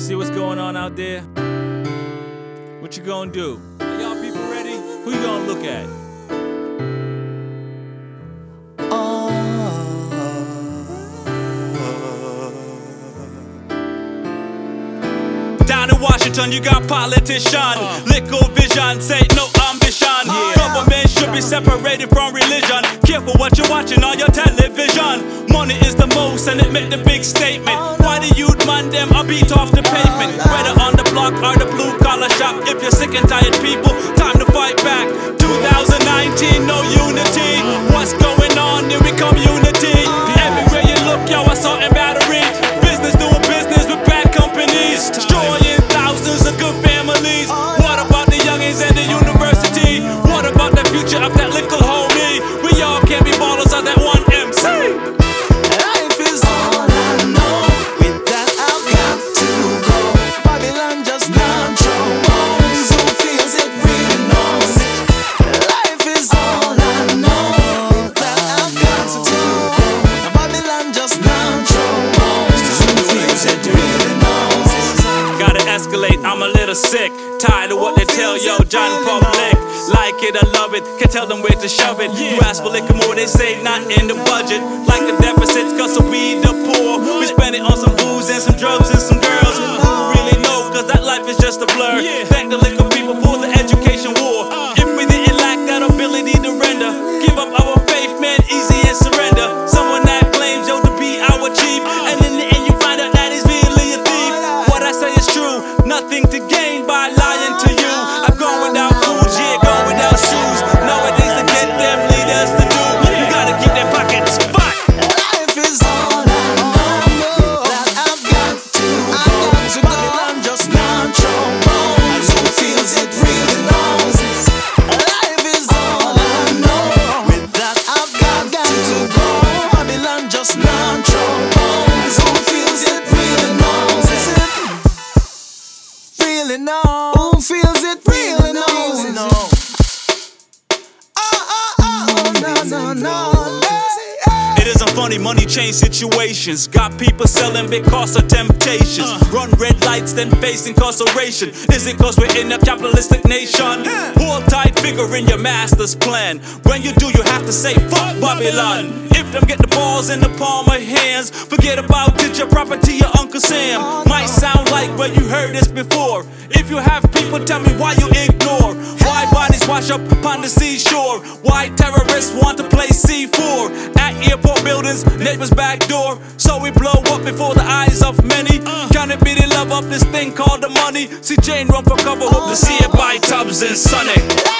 See what's going on out there? What you gonna do? Are y'all people ready? Who you gonna look at? Down you got politician. Liquor vision, say no ambition. Government should be separated from religion. Careful what you're watching on your television. Money is the most, and it make the big statement. Why the you man them I beat off the pavement? Whether on the block or the blue collar shop. If you're sick and tired, people, escalate, I'm a little sick. Tired of what they tell yo, John Public. Like it or love it, can tell them where to shove it. You ask for liquor more, they say not in the budget. Like the deficits, cause of we the poor. We spend it on some booze and some drugs and some girls. Who really know, cause that life is just a blur. Thank the liquor hey. It isn't funny, money change situations. Got people selling because of temptations. Uh. Run red lights, then face incarceration. Is it cause we're in a capitalistic nation? Hold tight, figure in your master's plan. When you do, you have to say, fuck Babylon. If them get the balls in the palm of hands, forget about get your property, your Uncle Sam. Oh, Might sound like where you heard this before. If you have people, tell me why you ignore. Wash up upon the seashore? Why terrorists want to play C4 at airport buildings, neighbors' back door? So we blow up before the eyes of many. Uh. Can it be the love of this thing called the money? See Jane run for cover, hope to see it by Tubbs and Sonny.